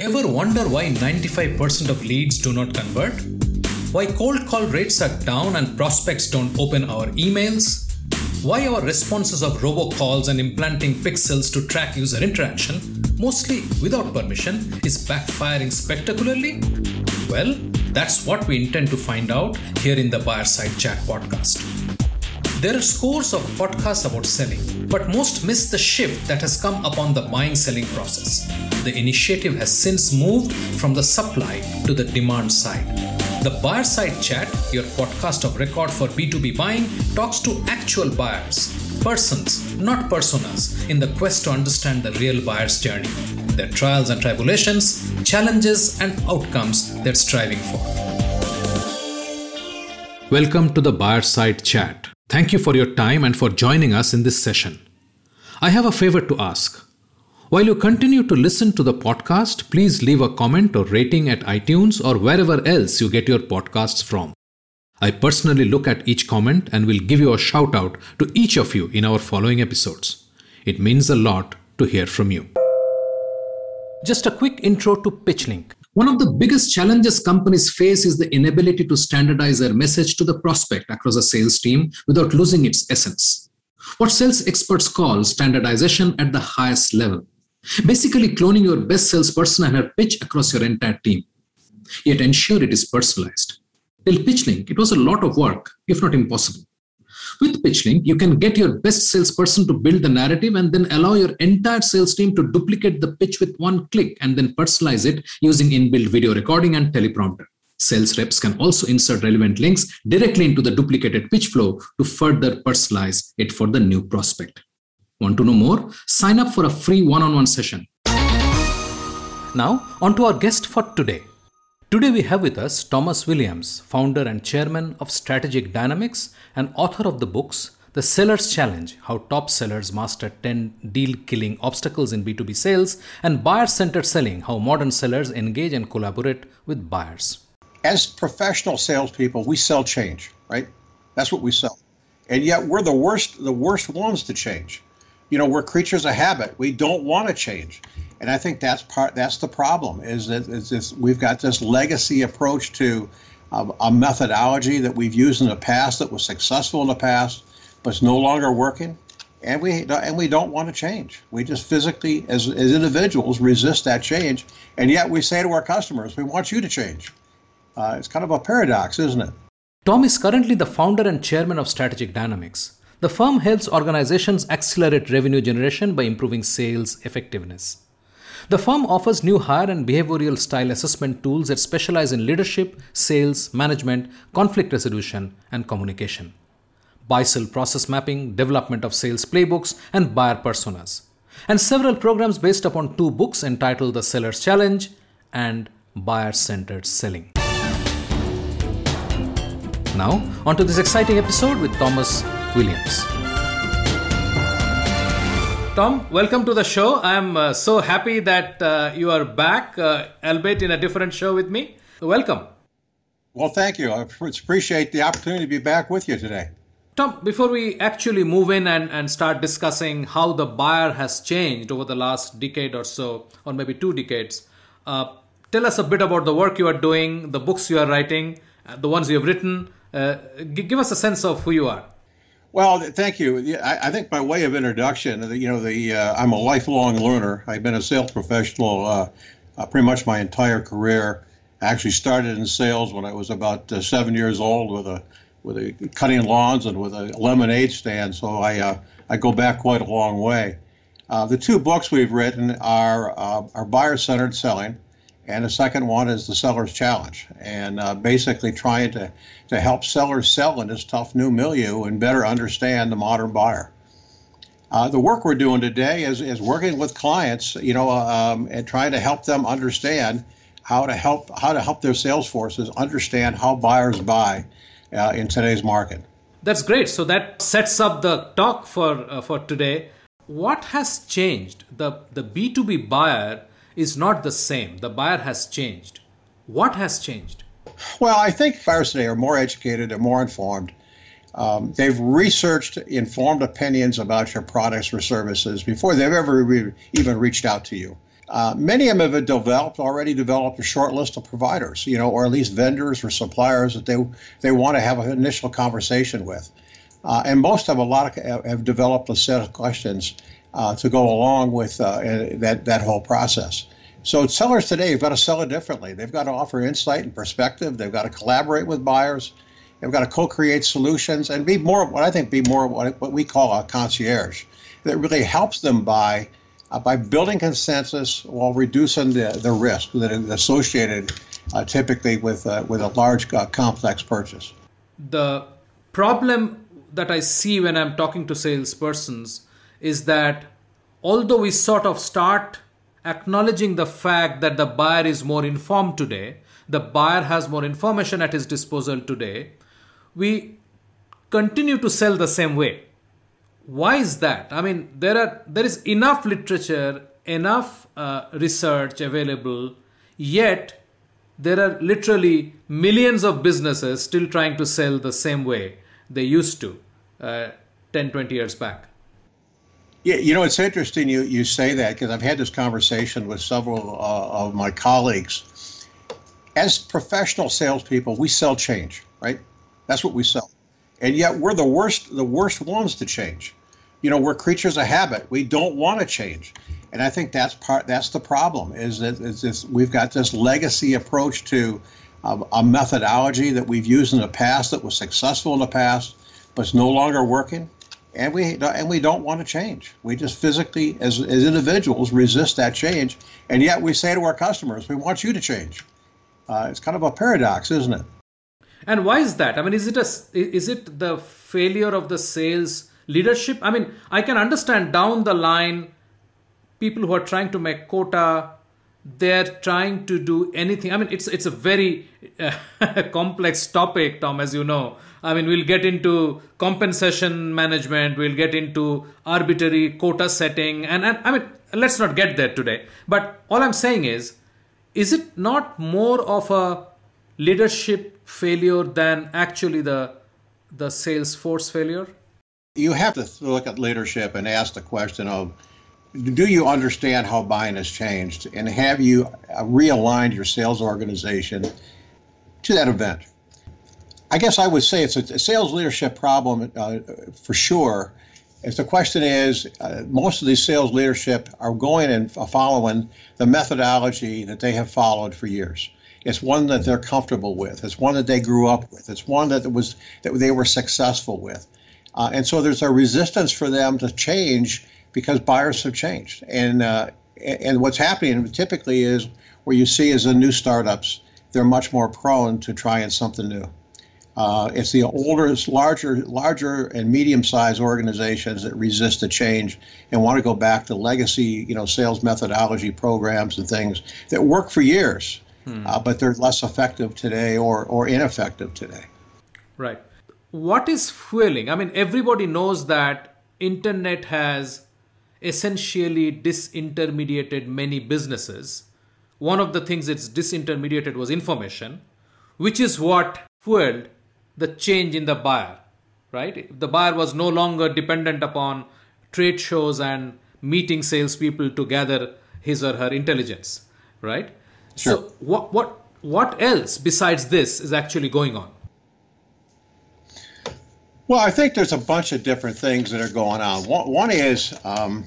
Ever wonder why 95% of leads do not convert? Why cold call rates are down and prospects don't open our emails? Why our responses of robocalls and implanting pixels to track user interaction, mostly without permission, is backfiring spectacularly? Well, that's what we intend to find out here in the Buyer Side Chat podcast. There are scores of podcasts about selling, but most miss the shift that has come upon the buying selling process. The initiative has since moved from the supply to the demand side. The Buyer Side Chat, your podcast of record for B2B buying, talks to actual buyers, persons, not personas, in the quest to understand the real buyer's journey, their trials and tribulations, challenges, and outcomes they're striving for. Welcome to the Buyer Side Chat. Thank you for your time and for joining us in this session. I have a favor to ask. While you continue to listen to the podcast, please leave a comment or rating at iTunes or wherever else you get your podcasts from. I personally look at each comment and will give you a shout out to each of you in our following episodes. It means a lot to hear from you. Just a quick intro to PitchLink. One of the biggest challenges companies face is the inability to standardize their message to the prospect across a sales team without losing its essence. What sales experts call standardization at the highest level. Basically, cloning your best salesperson and her pitch across your entire team. Yet ensure it is personalized. Till PitchLink, it was a lot of work, if not impossible. With PitchLink, you can get your best salesperson to build the narrative and then allow your entire sales team to duplicate the pitch with one click and then personalize it using inbuilt video recording and teleprompter. Sales reps can also insert relevant links directly into the duplicated pitch flow to further personalize it for the new prospect. Want to know more? Sign up for a free one on one session. Now, on to our guest for today. Today we have with us Thomas Williams, founder and chairman of Strategic Dynamics and author of the books The Seller's Challenge How Top Sellers Master 10 Deal Killing Obstacles in B2B Sales and Buyer Centered Selling How Modern Sellers Engage and Collaborate with Buyers. As professional salespeople, we sell change, right? That's what we sell. And yet we're the worst the worst ones to change. You know, we're creatures of habit. We don't want to change and I think that's part that's the problem is that is this, we've got this legacy approach to um, a methodology that we've used in the past that was successful in the past, but it's no longer working, and we and we don't want to change. We just physically, as as individuals, resist that change, and yet we say to our customers, "We want you to change." Uh, it's kind of a paradox, isn't it? Tom is currently the founder and chairman of Strategic Dynamics. The firm helps organizations accelerate revenue generation by improving sales effectiveness. The firm offers new hire and behavioral style assessment tools that specialize in leadership, sales, management, conflict resolution, and communication. Buy sell process mapping, development of sales playbooks, and buyer personas. And several programs based upon two books entitled The Seller's Challenge and Buyer Centered Selling. Now, on to this exciting episode with Thomas Williams. Tom, welcome to the show. I'm uh, so happy that uh, you are back, uh, albeit in a different show with me. Welcome. Well, thank you. I appreciate the opportunity to be back with you today. Tom, before we actually move in and, and start discussing how the buyer has changed over the last decade or so, or maybe two decades, uh, tell us a bit about the work you are doing, the books you are writing, uh, the ones you have written. Uh, give us a sense of who you are. Well, thank you. I, think by way of introduction, you know, the uh, I'm a lifelong learner. I've been a sales professional uh, uh, pretty much my entire career. I actually started in sales when I was about uh, seven years old with a with a cutting lawns and with a lemonade stand. So I uh, I go back quite a long way. Uh, the two books we've written are are buyer centered selling and the second one is the seller's challenge, and uh, basically trying to, to help sellers sell in this tough new milieu and better understand the modern buyer. Uh, the work we're doing today is, is working with clients, you know, um, and trying to help them understand how to help how to help their sales forces understand how buyers buy uh, in today's market. That's great. So that sets up the talk for uh, for today. What has changed? The the B two B buyer is not the same. The buyer has changed. What has changed? Well, I think buyers today are more educated and more informed. Um, they've researched informed opinions about your products or services before they've ever re- even reached out to you. Uh, many of them have developed already developed a short list of providers, you know, or at least vendors or suppliers that they they want to have an initial conversation with. Uh, and most have a lot of have developed a set of questions uh, to go along with uh, that that whole process. So sellers today have got to sell it differently. They've got to offer insight and perspective. They've got to collaborate with buyers. They've got to co-create solutions and be more what I think be more what, we call a concierge that really helps them by uh, by building consensus while reducing the, the risk that is associated uh, typically with uh, with a large uh, complex purchase. The problem that I see when I'm talking to salespersons is that although we sort of start acknowledging the fact that the buyer is more informed today, the buyer has more information at his disposal today, we continue to sell the same way. Why is that? I mean there are there is enough literature enough uh, research available yet there are literally millions of businesses still trying to sell the same way they used to uh, 10 20 years back yeah, you know, it's interesting you, you say that because I've had this conversation with several uh, of my colleagues. As professional salespeople, we sell change, right? That's what we sell, and yet we're the worst the worst ones to change. You know we're creatures of habit. We don't want to change. And i think that's part that's the problem is that is this, we've got this legacy approach to um, a methodology that we've used in the past that was successful in the past but it's no longer working and we and we don't want to change. We just physically as, as individuals resist that change. And yet we say to our customers we want you to change. Uh, it's kind of a paradox isn't it? And why is that? I mean is it a is it the failure of the sales leadership? I mean i can understand down the line people who are trying to make quota they're trying to do anything. I mean it's it's a very uh, complex topic tom as you know. I mean we'll get into compensation management we'll get into arbitrary quota setting and, and i mean let's not get there today. But all i'm saying is is it not more of a leadership failure than actually the the sales force failure? You have to look at leadership and ask the question of do you understand how buying has changed? And have you realigned your sales organization to that event? I guess i would say it's a sales leadership problem uh, for sure. If the question is uh, most of these sales leadership are going and following the methodology that they have followed for years. It's one that they're comfortable with. It's one that they grew up with. It's one that was that they were successful with. Uh, and so there's a resistance for them to change because buyers have changed. And uh, and what's happening typically is where you see is the new startups, they're much more prone to trying something new. Uh, it's the older, larger, larger and medium-sized organizations that resist the change and want to go back to legacy, you know, sales methodology programs and things that work for years, hmm. uh, but they're less effective today or or ineffective today. Right what is fueling? I mean, everybody knows that internet has essentially disintermediated many businesses. One of the things it's disintermediated was information, which is what fueled the change in the buyer, right? The buyer was no longer dependent upon trade shows and meeting salespeople to gather his or her intelligence, right? Sure. So what what what else besides this is actually going on? Well, I think there's a bunch of different things that are going on. One, one is um,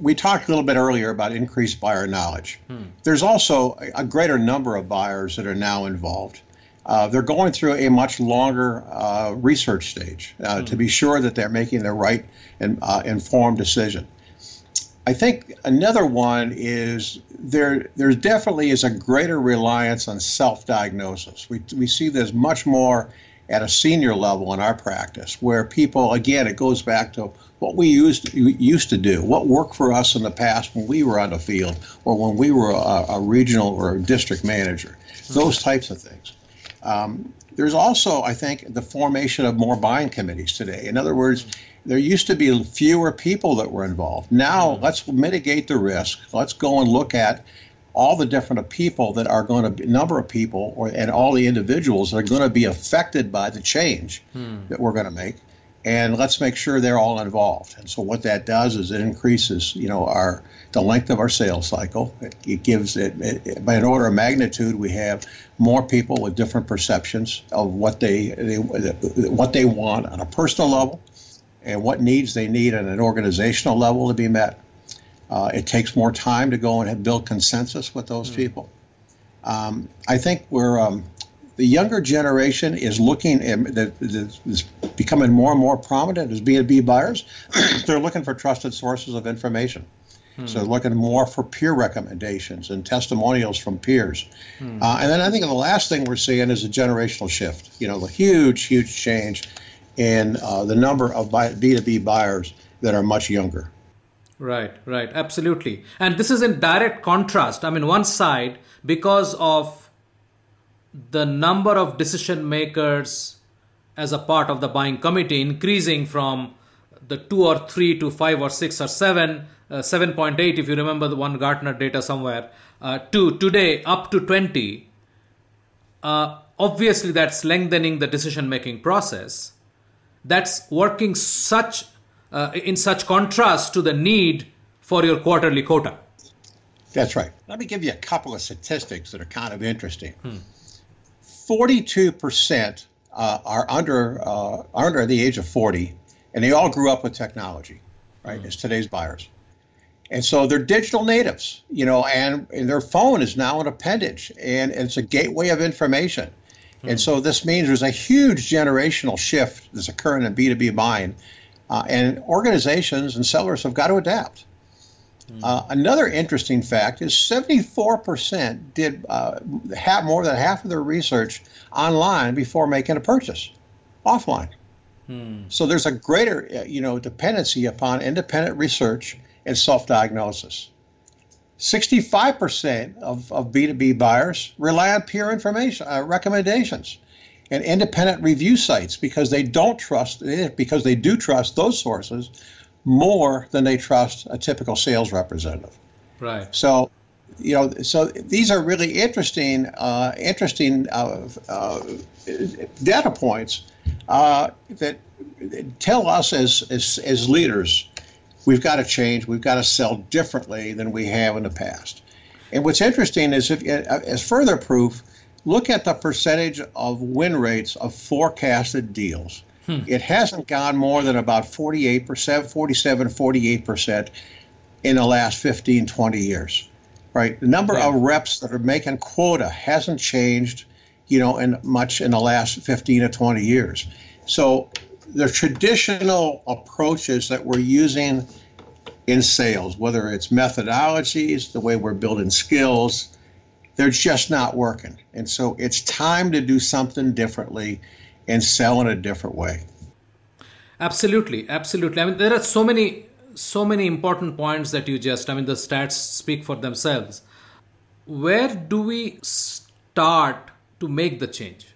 we talked a little bit earlier about increased buyer knowledge. Hmm. There's also a, greater number of buyers that are now involved. Uh, they're going through a much longer uh, research stage uh, hmm. to be sure that they're making the right and uh, informed decision. I think another one is there. There definitely is a greater reliance on self-diagnosis. We we see this much more at a senior level in our practice, where people, again, it goes back to what we used to, used to do, what worked for us in the past when we were on the field or when we were a, a regional or a district manager, mm-hmm. those types of things. Um, there's also, I think, the formation of more buying committees today. In other words, there used to be fewer people that were involved. Now, mm-hmm. let's mitigate the risk. Let's go and look at all the different people that are going to be, number of people or and all the individuals that are going to be affected by the change hmm. that we're going to make and let's make sure they're all involved. And so what that does is it increases, you know, our the length of our sales cycle. It, it gives it, it, by an order of magnitude, we have more people with different perceptions of what they, they what they want on a personal level, and what needs they need on an organizational level to be met. Uh, it takes more time to go and build consensus with those mm. people. Um, I think we're um, the younger generation is looking at that is becoming more and more prominent as B2B buyers. they're looking for trusted sources of information. Hmm. So they're looking more for peer recommendations and testimonials from peers. Hmm. Uh, and then I think the last thing we're seeing is a generational shift. You know, the huge, huge change in uh, the number of B2B buyers that are much younger. Right, right, absolutely. And this is in direct contrast. I mean, one side, because of the number of decision makers as a part of the buying committee increasing from the two or three to five or six or seven, uh, 7.8 if you remember the one Gartner data somewhere, uh, to today up to 20. Uh, obviously, that's lengthening the decision making process. That's working such uh, in such contrast to the need for your quarterly quota. That's right. Let me give you a couple of statistics that are kind of interesting. Hmm. 42% uh, are under uh, under the age of 40, and they all grew up with technology, right? Mm. As today's buyers, and so they're digital natives, you know, and, and their phone is now an appendage, and, and it's a gateway of information. Mm. And so this means there's a huge generational shift that's occurring in B2B buying, uh, and organizations and sellers have got to adapt. Uh, another interesting fact is 74% did uh, have more than half of their research online before making a purchase, offline. Hmm. So there's a greater, uh, you know, dependency upon independent research and self-diagnosis. 65% of, of B2B buyers rely on peer information uh, recommendations and independent review sites because they don't trust because they do trust those sources more than they trust a typical sales representative. Right. So, you know, so these are really interesting, uh, interesting uh, uh, data points uh, that tell us as, as as leaders we've got to change. We've got to sell differently than we have in the past. And what's interesting is, if uh, as further proof, look at the percentage of win rates of forecasted deals. Hmm. It hasn't gone more than about 48%, 47, 48% in the last 15, 20 years. Right? The number yeah. of reps that are making quota hasn't changed, you know, in much in the last 15 to 20 years. So the traditional approaches that we're using in sales, whether it's methodologies, the way we're building skills, they're just not working. And so it's time to do something differently and sell in a different way. Absolutely, absolutely. I mean, there are so many, so many important points that you just. I mean, the stats speak for themselves. Where do we start to make the change?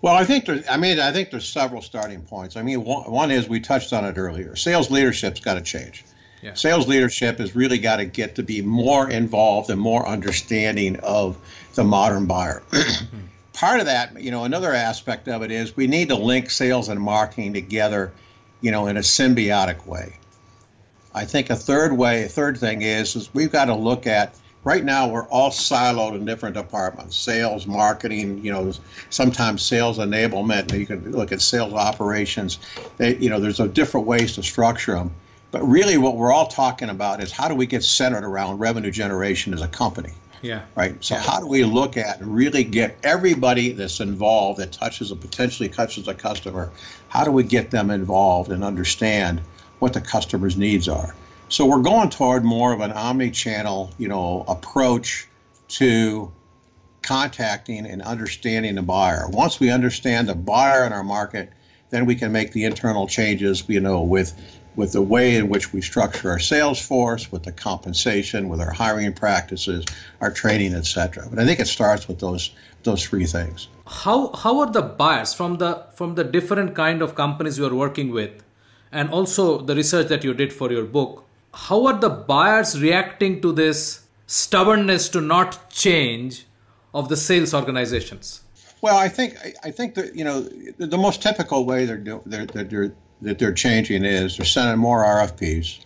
Well, I think there's, I mean, I think there's several starting points. I mean, one, one is we touched on it earlier. Sales leadership's got to change. Yeah. Sales leadership has really got to get to be more involved and more understanding of the modern buyer. part of that, you know, another aspect of it is we need to link sales and marketing together, you know, in a symbiotic way. I think a third way, a third thing is, is we've got to look at right now we're all siloed in different departments sales marketing you know sometimes sales enablement you can look at sales operations they, you know there's a different ways to structure them but really what we're all talking about is how do we get centered around revenue generation as a company yeah. Right. So yeah. how do we look at and really get everybody that's involved that touches or potentially touches a customer? How do we get them involved and understand what the customer's needs are? So we're going toward more of an omni-channel, you know, approach to contacting and understanding the buyer. Once we understand the buyer in our market, then we can make the internal changes, you know, with with the way in which we structure our sales force, with the compensation, with our hiring practices, our training, etc. But I think it starts with those those three things. How how are the buyers from the from the different kind of companies you are working with, and also the research that you did for your book? How are the buyers reacting to this stubbornness to not change of the sales organizations? Well, I think I think that you know the, the most typical way they're, do, they're, they're that they're changing is they're sending more RFPs,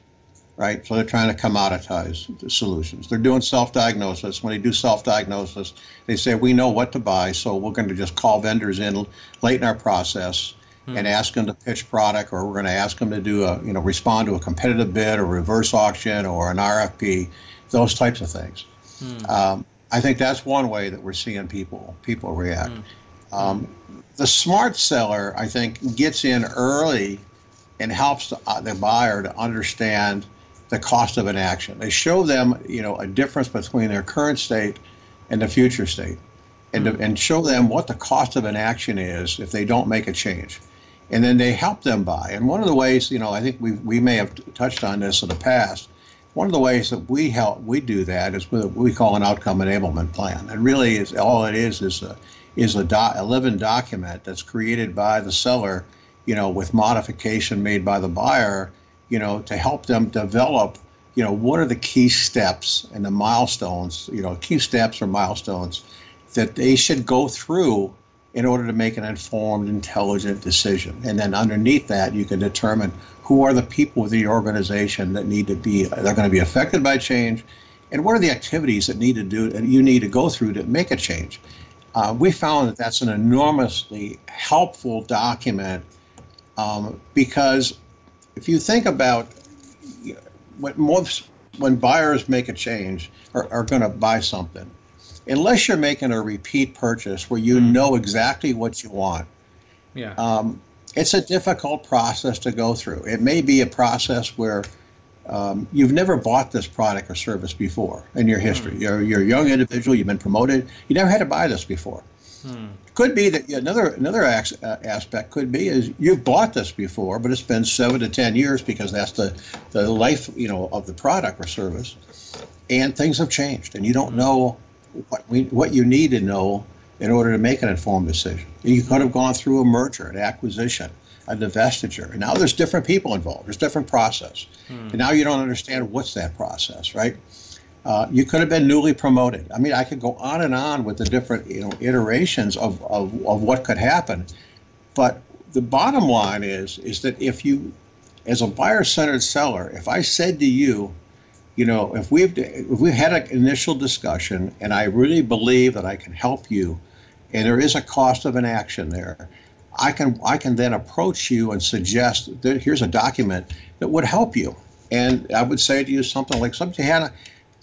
right? So they're trying to commoditize the solutions. They're doing self-diagnosis. When they do self-diagnosis, they say we know what to buy, so we're going to just call vendors in late in our process hmm. and ask them to pitch product, or we're going to ask them to do a you know respond to a competitive bid or reverse auction or an RFP, those types of things. Hmm. Um, I think that's one way that we're seeing people people react. Hmm. Um, the smart seller, I think, gets in early and helps the, uh, the buyer to understand the cost of an action. They show them, you know, a difference between their current state and the future state, and to, and show them what the cost of an action is if they don't make a change, and then they help them buy. And one of the ways, you know, I think we we may have touched on this in the past. One of the ways that we help we do that is with what we call an outcome enablement plan. And really, is all it is is a is a, doc, a living document that's created by the seller, you know, with modification made by the buyer, you know, to help them develop, you know, what are the key steps and the milestones, you know, key steps or milestones that they should go through in order to make an informed, intelligent decision. And then underneath that, you can determine who are the people within the organization that need to be, they're going to be affected by change, and what are the activities that need to do, that you need to go through to make a change. Uh, we found that that's an enormously helpful document um, because if you think about when most when buyers make a change or are going to buy something, unless you're making a repeat purchase where you know exactly what you want, Yeah. um, it's a difficult process to go through. It may be a process where um, you've never bought this product or service before in your history. You're, you're a young individual, you've been promoted, you never had to buy this before. Could be that another another ax, uh, aspect could be is you've bought this before, but it's been seven to ten years because that's the the life you know of the product or service, and things have changed, and you don't know what we, what you need to know in order to make an informed decision. You could have gone through a merger, an acquisition, a divestiture, and now there's different people involved. There's different process, and now you don't understand what's that process, right? Uh, you could have been newly promoted. I mean, I could go on and on with the different you know iterations of, of, of what could happen, but the bottom line is is that if you, as a buyer-centered seller, if I said to you, you know, if we've if we had an initial discussion and I really believe that I can help you, and there is a cost of an action there, I can I can then approach you and suggest that here's a document that would help you. And I would say to you something like, something Hannah,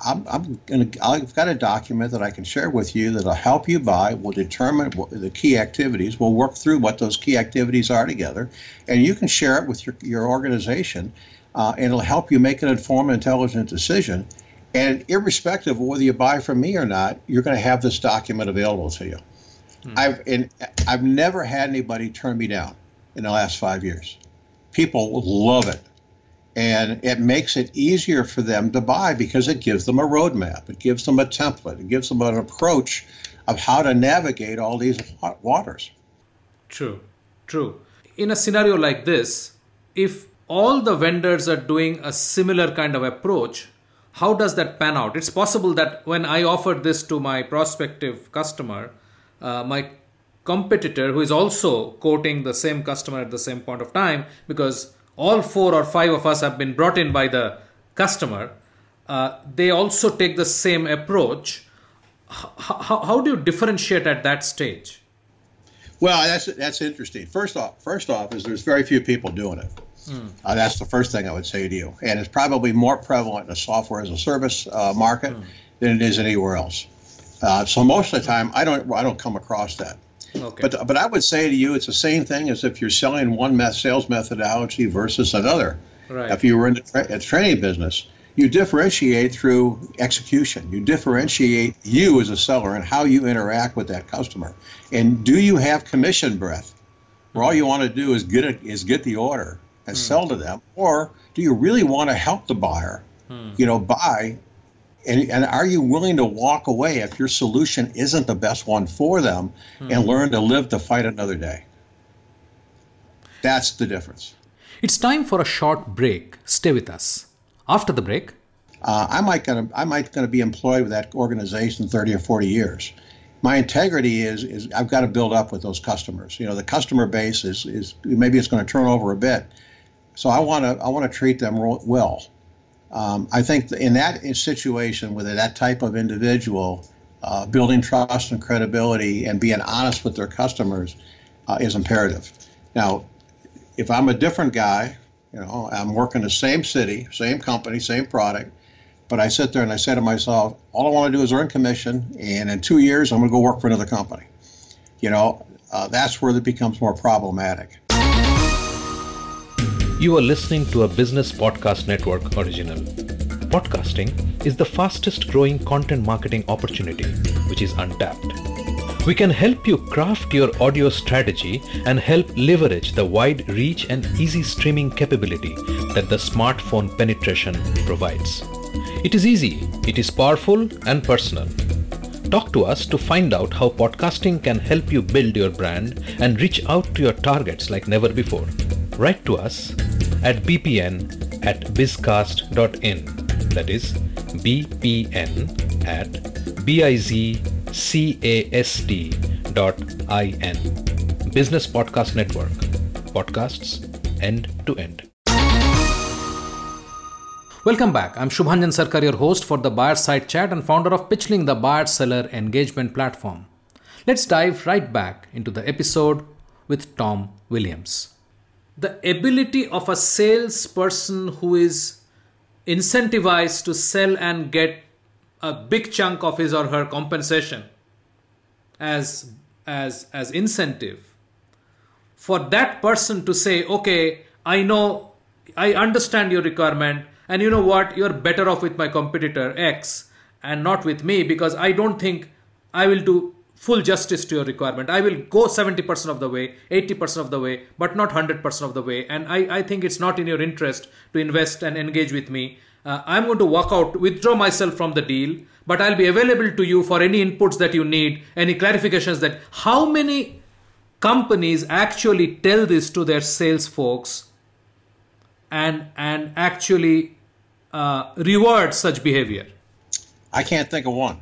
I'm, I'm gonna I've got a document that I can share with you that'll help you buy. We'll determine the key activities. We'll work through what those key activities are together, and you can share it with your your organization, uh, and it'll help you make an informed, intelligent decision. And irrespective of whether you buy from me or not, you're going to have this document available to you. Hmm. I've and I've never had anybody turn me down in the last five years. People love it, and it makes it easier for them to buy because it gives them a roadmap, it gives them a template, it gives them an approach of how to navigate all these wa- waters. True, true. In a scenario like this, if all the vendors are doing a similar kind of approach, how does that pan out? It's possible that when I offer this to my prospective customer, uh, my competitor, who is also quoting the same customer at the same point of time, because all four or five of us have been brought in by the customer, uh, they also take the same approach. H- how, how do you differentiate at that stage? Well, that's that's interesting. First off, first off is there's very few people doing it. Uh, that's the first thing I would say to you, and it's probably more prevalent in the software as a service uh, market than it is anywhere else. Uh, so most of the time, I don't I don't come across that. Okay. But but I would say to you, it's the same thing as if you're selling one sales methodology versus another. Right. If you were in the tra- a training business, you differentiate through execution. You differentiate you as a seller and how you interact with that customer. And do you have commission breath, where all you want to do is get it is get the order and sell to them, or do you really want to help the buyer, you know, buy and, and are you willing to walk away if your solution isn't the best one for them and learn to live to fight another day? That's the difference. It's time for a short break. Stay with us. After the break, Uh, I might gonna I might gonna be employed with that organization 30 or 40 years. my integrity is is I've got to build up with those customers. You know, the customer base is is maybe it's going to turn over a bit, so I want to I want to treat them well. Um, I think in that situation with that type of individual, uh, building trust and credibility and being honest with their customers uh, is imperative. Now, if I'm a different guy, you know, I'm working the same city, same company, same product, but I sit there and I say to myself, all I want to do is earn commission, and in two years I'm going to go work for another company. You know, uh, that's where it becomes more problematic. You are listening to a Business Podcast Network original. Podcasting is the fastest growing content marketing opportunity which is untapped. We can help you craft your audio strategy and help leverage the wide reach and easy streaming capability that the smartphone penetration provides. It is easy, it is powerful and personal. Talk to us to find out how podcasting can help you build your brand and reach out to your targets like never before. Write to us at bpn at bizcast.in. That is bpn at biz C-A-S-T.in. Business Podcast Network. Podcasts end to end. Welcome back. I'm Subhanjan Sarkar, your host for the Buyer Side Chat and founder of PitchLink, the buyer seller engagement platform. Let's dive right back into the episode with Tom Williams. The ability of a salesperson who is incentivized to sell and get a big chunk of his or her compensation as as as incentive. For that person to say okay i know i understand your requirement and you know what? You're better off with my competitor x and not with me because i don't think i will do full justice to your requirement i will go 70% of the way 80% of the way but not 100% of the way and I, I think it's not in your interest to invest and engage with me uh, I'm going to walk out, withdraw myself from the deal, but I'll be available to you for any inputs that you need, any clarifications that how many companies actually tell this to their sales folks and and actually uh, reward such behavior. I can't think of one.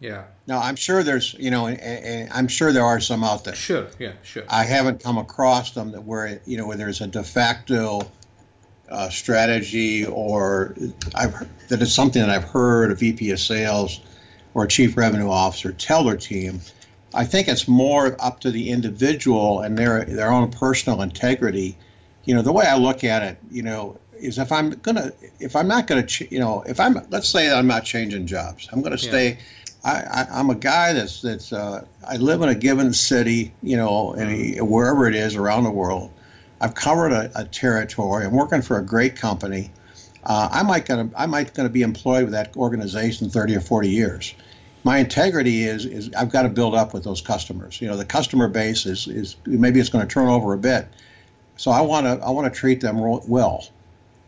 Yeah. No, I'm sure there's, you know, and, and I'm sure there are some out there. Sure. Yeah. Sure. I haven't come across them that where you know where there's a de facto uh, strategy or I've that is something that I've heard a VP of sales or a chief revenue officer tell their team. I think it's more up to the individual and their their own personal integrity. You know, the way I look at it, you know, is if I'm gonna if I'm not gonna ch- you know if I'm let's say I'm not changing jobs, I'm gonna stay. Yeah. I, I, am a guy that's that's uh, I live in a given city, you know, and wherever it is around the world. I've covered a, a territory. I'm working for a great company. Uh, I might gonna I might gonna be employed with that organization 30 or 40 years. My integrity is is I've got to build up with those customers. You know, the customer base is is maybe it's going to turn over a bit, so I want to I want to treat them well.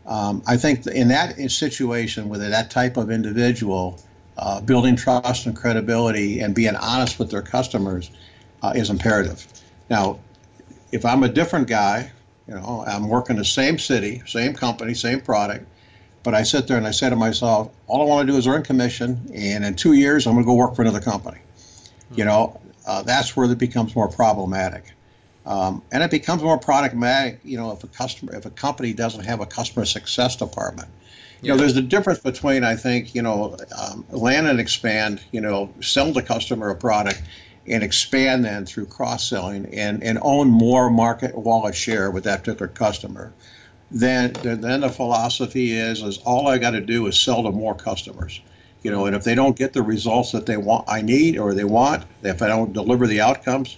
Um, I think in that situation with that type of individual, uh, building trust and credibility and being honest with their customers uh, is imperative. Now, if I'm a different guy, you know, I'm working the same city, same company, same product, but I sit there and I say to myself, all I want to do is earn commission, and in two years I'm going to go work for another company. You know, uh, that's where it becomes more problematic. Um, and it becomes more problematic, you know, if a customer, if a company doesn't have a customer success department. You know, there's a difference between, I think, you know, um, land and expand, you know, sell the customer a product and expand then through cross selling and, and own more market wallet share with that particular customer, then then the philosophy is is all I got to do is sell to more customers. You know, and if they don't get the results that they want, I need or they want, if I don't deliver the outcomes,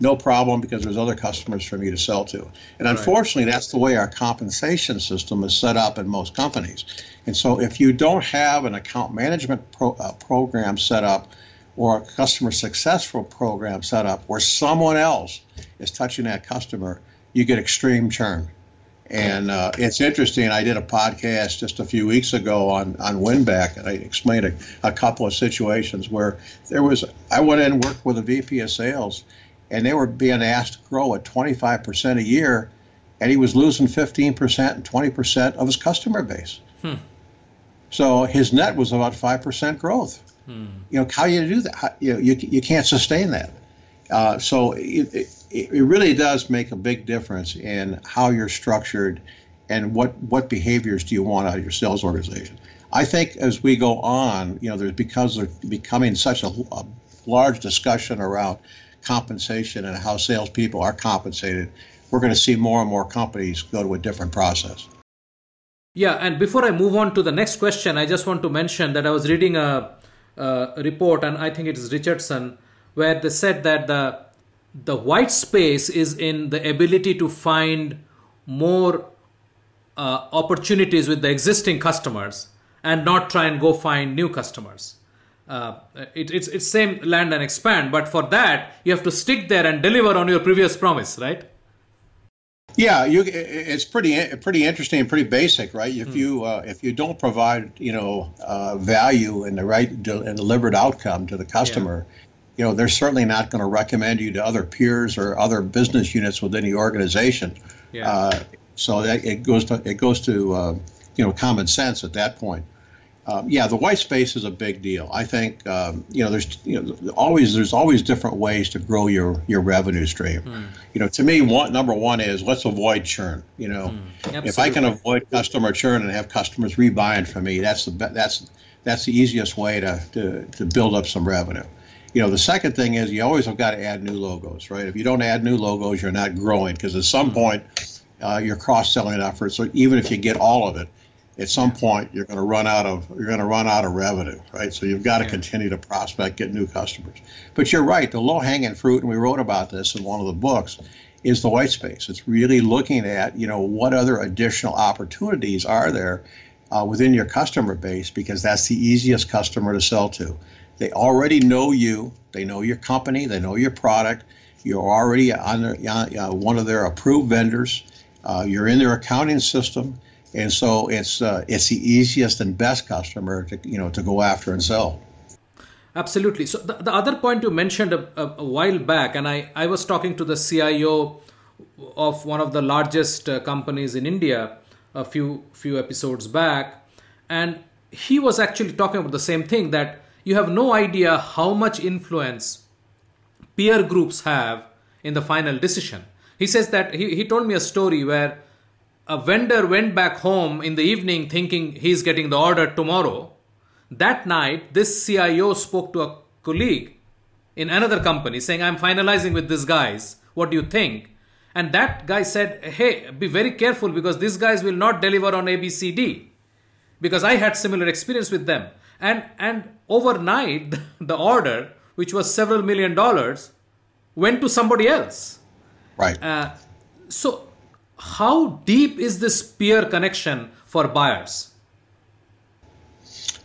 no problem because there's other customers for me to sell to. And unfortunately, right. that's the way our compensation system is set up in most companies. And so, if you don't have an account management pro, uh, program set up or a customer successful program set up where someone else is touching that customer, you get extreme churn. And uh, it's interesting. I did a podcast just a few weeks ago on on Winback, and I explained a, a, couple of situations where there was. I went in and worked with a VP of sales, and they were being asked to grow at 25% a year, and he was losing 15% and 20% of his customer base. Hmm. So his net was about five percent growth. Hmm. You know, how do you do that? How, you, know, you you can't sustain that. Uh, so it, it, it really does make a big difference in how you're structured and what what behaviors do you want out of your sales organization. I think as we go on, you know, there's because there's becoming such a, a large discussion around compensation and how salespeople are compensated, we're going to see more and more companies go to a different process. Yeah, and before I move on to the next question, I just want to mention that I was reading a, a report, and I think it is Richardson, where they said that the the white space is in the ability to find more uh, opportunities with the existing customers and not try and go find new customers. Uh, it, it's it's same land and expand, but for that you have to stick there and deliver on your previous promise, right? Yeah, you, it's pretty pretty interesting and pretty basic, right? If mm. you uh, if you don't provide you know uh, value and the right and delivered outcome to the customer, yeah. you know they're certainly not going to recommend you to other peers or other business units within the organization. Yeah. Uh, so that, it goes to it goes to uh, you know common sense at that point um, yeah, the white space is a big deal. I think um, you know there's you know always there's always different ways to grow your your revenue stream. Mm. You know, to me, one number one is let's avoid churn. You know, mm. if I can avoid customer churn and have customers rebuying from me, that's the that's that's the easiest way to, to to build up some revenue. You know, the second thing is you always have got to add new logos, right? If you don't add new logos, you're not growing because at some mm. point uh, your cross selling efforts, so even if you get all of it, at some point you're going to run out of you're going to run out of revenue, right? So you've got to yeah. continue to prospect, get new customers. But you're right, the low hanging fruit, and we wrote about this in one of the books, is the white space. It's really looking at you know what other additional opportunities are there uh, within your customer base because that's the easiest customer to sell to. They already know you, they know your company, they know your product. You're already on their, uh, one of their approved vendors. Uh, you're in their accounting system and so it's uh, it's the easiest and best customer to you know to go after and sell. Absolutely. So the, the other point you mentioned a, a, a, while back, and I, I was talking to the CIO of one of the largest uh, companies in India a few few episodes back, and he was actually talking about the same thing that you have no idea how much influence peer groups have in the final decision. He says that he, he told me a story where a vendor went back home in the evening thinking he's getting the order tomorrow. That night, this CIO spoke to a colleague in another company saying, I'm finalizing with these guys. What do you think? And that guy said, Hey, be very careful because these guys will not deliver on ABCD. Because I had similar experience with them. And and overnight the order, which was several million dollars, went to somebody else. Right. Uh, so how deep is this peer connection for buyers?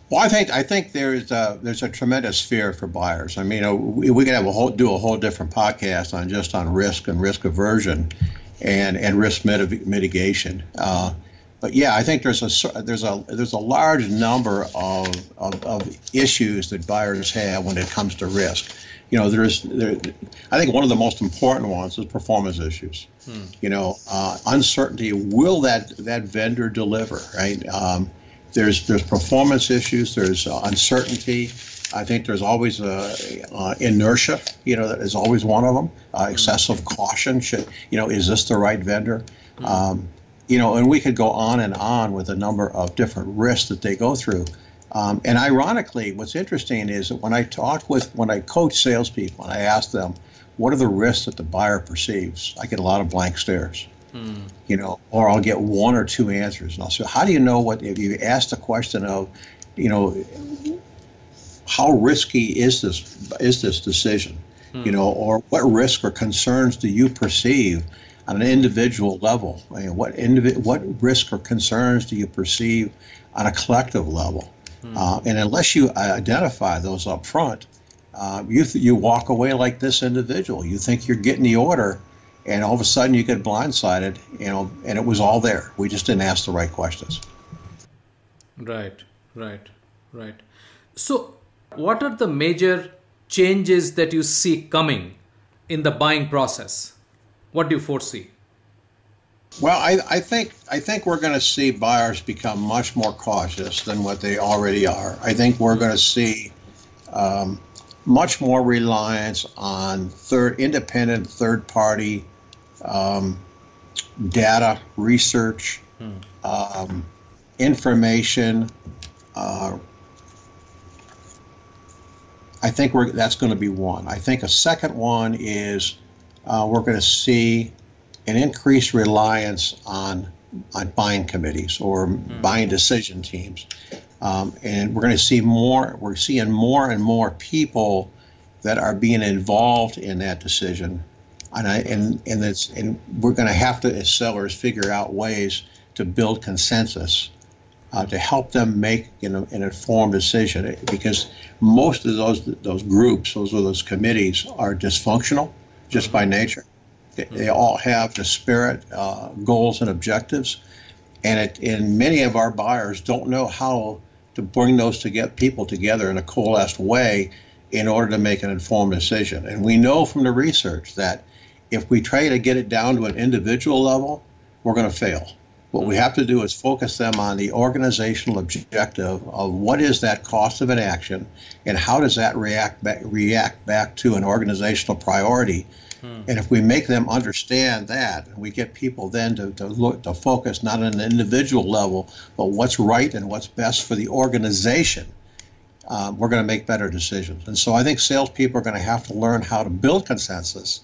Well, I think I think there's a, there's a tremendous fear for buyers. I mean, we, could have a whole do a whole different podcast on just on risk and risk aversion, and and risk mitigation. Uh, but yeah, I think there's a there's a there's a large number of, of, of issues that buyers have when it comes to risk you know, there's, there, I think one of the most important ones is performance issues. Hmm. You know, uh, uncertainty. Will that that vendor deliver? Right. Um, there's there's performance issues. There's uh, uncertainty. I think there's always a, uh, inertia. You know, that is always one of them. Uh, hmm. excessive caution. Should you know, is this the right vendor? Hmm. Um, you know, and we could go on and on with a number of different risks that they go through. Um, and ironically, what's interesting is that when I talk with, when I coach salespeople and I ask them, what are the risks that the buyer perceives? I get a lot of blank stares, mm. you know, or I'll get one or two answers. And I'll say, how do you know what, if you ask the question of, you know, how risky is this, is this decision? Mm. You know, or what risk or concerns do you perceive on an individual level? I mean, what, indivi- what risk or concerns do you perceive on a collective level? Hmm. Uh, and unless you identify those up front, uh, you th- you walk away like this individual. You think you're getting the order, and all of a sudden you get blindsided. You know, and it was all there. We just didn't ask the right questions. Right, right, right. So, what are the major changes that you see coming in the buying process? What do you foresee? Well, I, I think I think we're going to see buyers become much more cautious than what they already are. I think we're going to see um, much more reliance on third independent third party um, data research, hmm. um, information. Uh, I think we're, that's going to be one. I think a second one is uh, we're going to see an increased reliance on on buying committees or mm. buying decision teams, um, and we're going to see more. We're seeing more and more people that are being involved in that decision, and I, and and it's and we're going to have to as sellers figure out ways to build consensus uh, to help them make you know, an informed decision because most of those those groups, those those committees, are dysfunctional just by nature. They, they all have disparate uh, goals and objectives, and it, and many of our buyers don't know how to bring those to get people together in a coalesced way in order to make an informed decision. And we know from the research that if we try to get it down to an individual level, we're going to fail. What we have to do is focus them on the organizational objective of what is that cost of an action and how does that react back, react back to an organizational priority. Hmm. And if we make them understand that, and we get people then to, to look to focus not on an individual level, but what's right and what's best for the organization. Um, we're going to make better decisions. And so I think salespeople are going to have to learn how to build consensus,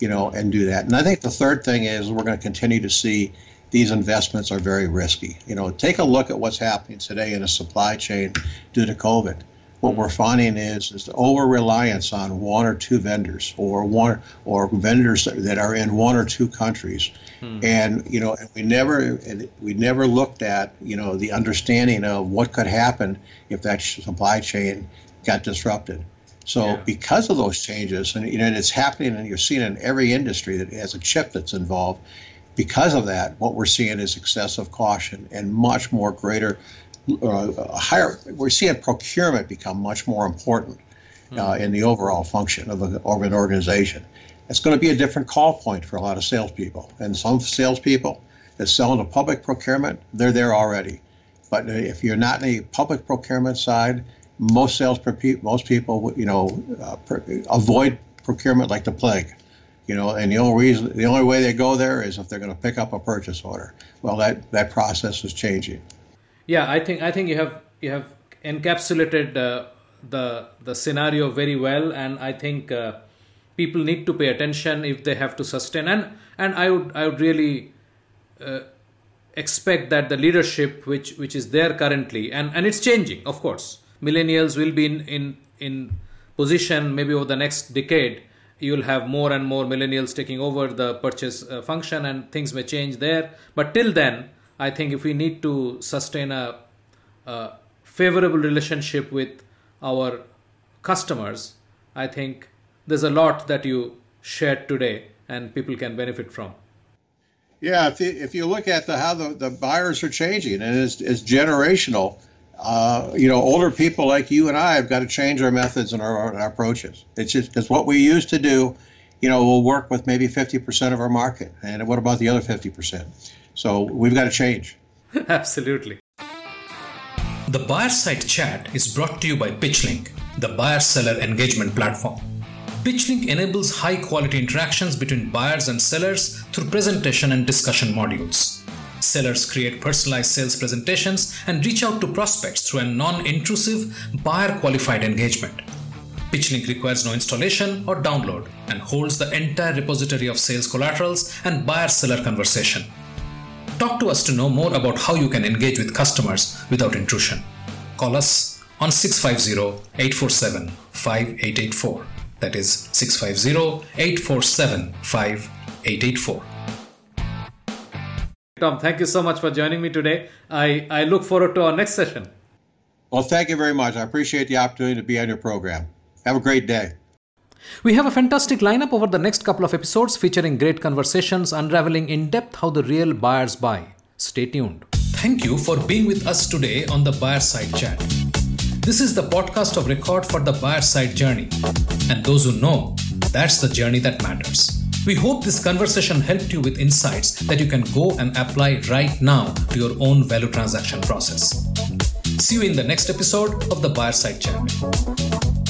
you know, and do that. And I think the third thing is we're going to continue to see these investments are very risky. You know, take a look at what's happening today in the supply chain due to COVID. What we're finding is is the over reliance on one or two vendors or one or vendors that are in one or two countries, hmm. and you know we never we never looked at you know the understanding of what could happen if that supply chain got disrupted. So yeah. because of those changes, and you know, it's happening, and you're seeing it in every industry that has a chip that's involved because of that, what we're seeing is excessive caution and much more greater, uh, higher. We're seeing procurement become much more important uh, hmm. in the overall function of, a, of an organization. It's going to be a different call point for a lot of salespeople, and some salespeople that sell into public procurement, they're there already. But if you're not in the public procurement side, most sales most people, you know, uh, avoid procurement like the plague you know, and the only reason, the only way they go there is if they're going to pick up a purchase order. Well, that that process is changing. Yeah, I think I think you have you have encapsulated uh, the the scenario very well, and I think uh, people need to pay attention if they have to sustain. And and I would I would really uh, expect that the leadership which which is there currently, and and it's changing, of course. Millennials will be in in in position maybe over the next decade you'll have more and more millennials taking over the purchase uh, function and things may change there but till then i think if we need to sustain a, a favorable relationship with our customers i think there's a lot that you shared today and people can benefit from yeah if you, if you look at the how the, the buyers are changing and it's, it's generational uh, you know, older people like you and I have got to change our methods and our, our approaches. It's just because what we used to do, you know, will work with maybe 50% of our market. And what about the other 50%? So we've got to change. Absolutely. The Buyer Side Chat is brought to you by PitchLink, the buyer seller engagement platform. PitchLink enables high quality interactions between buyers and sellers through presentation and discussion modules. Sellers create personalized sales presentations and reach out to prospects through a non intrusive, buyer qualified engagement. PitchLink requires no installation or download and holds the entire repository of sales collaterals and buyer seller conversation. Talk to us to know more about how you can engage with customers without intrusion. Call us on 650 847 5884. That is 650 847 5884. Tom, thank you so much for joining me today. I, I look forward to our next session. Well, thank you very much. I appreciate the opportunity to be on your program. Have a great day. We have a fantastic lineup over the next couple of episodes featuring great conversations unraveling in depth how the real buyers buy. Stay tuned. Thank you for being with us today on the Buyer Side Chat. This is the podcast of record for the buyer side journey. And those who know, that's the journey that matters. We hope this conversation helped you with insights that you can go and apply right now to your own value transaction process. See you in the next episode of the Buyer Side Chat.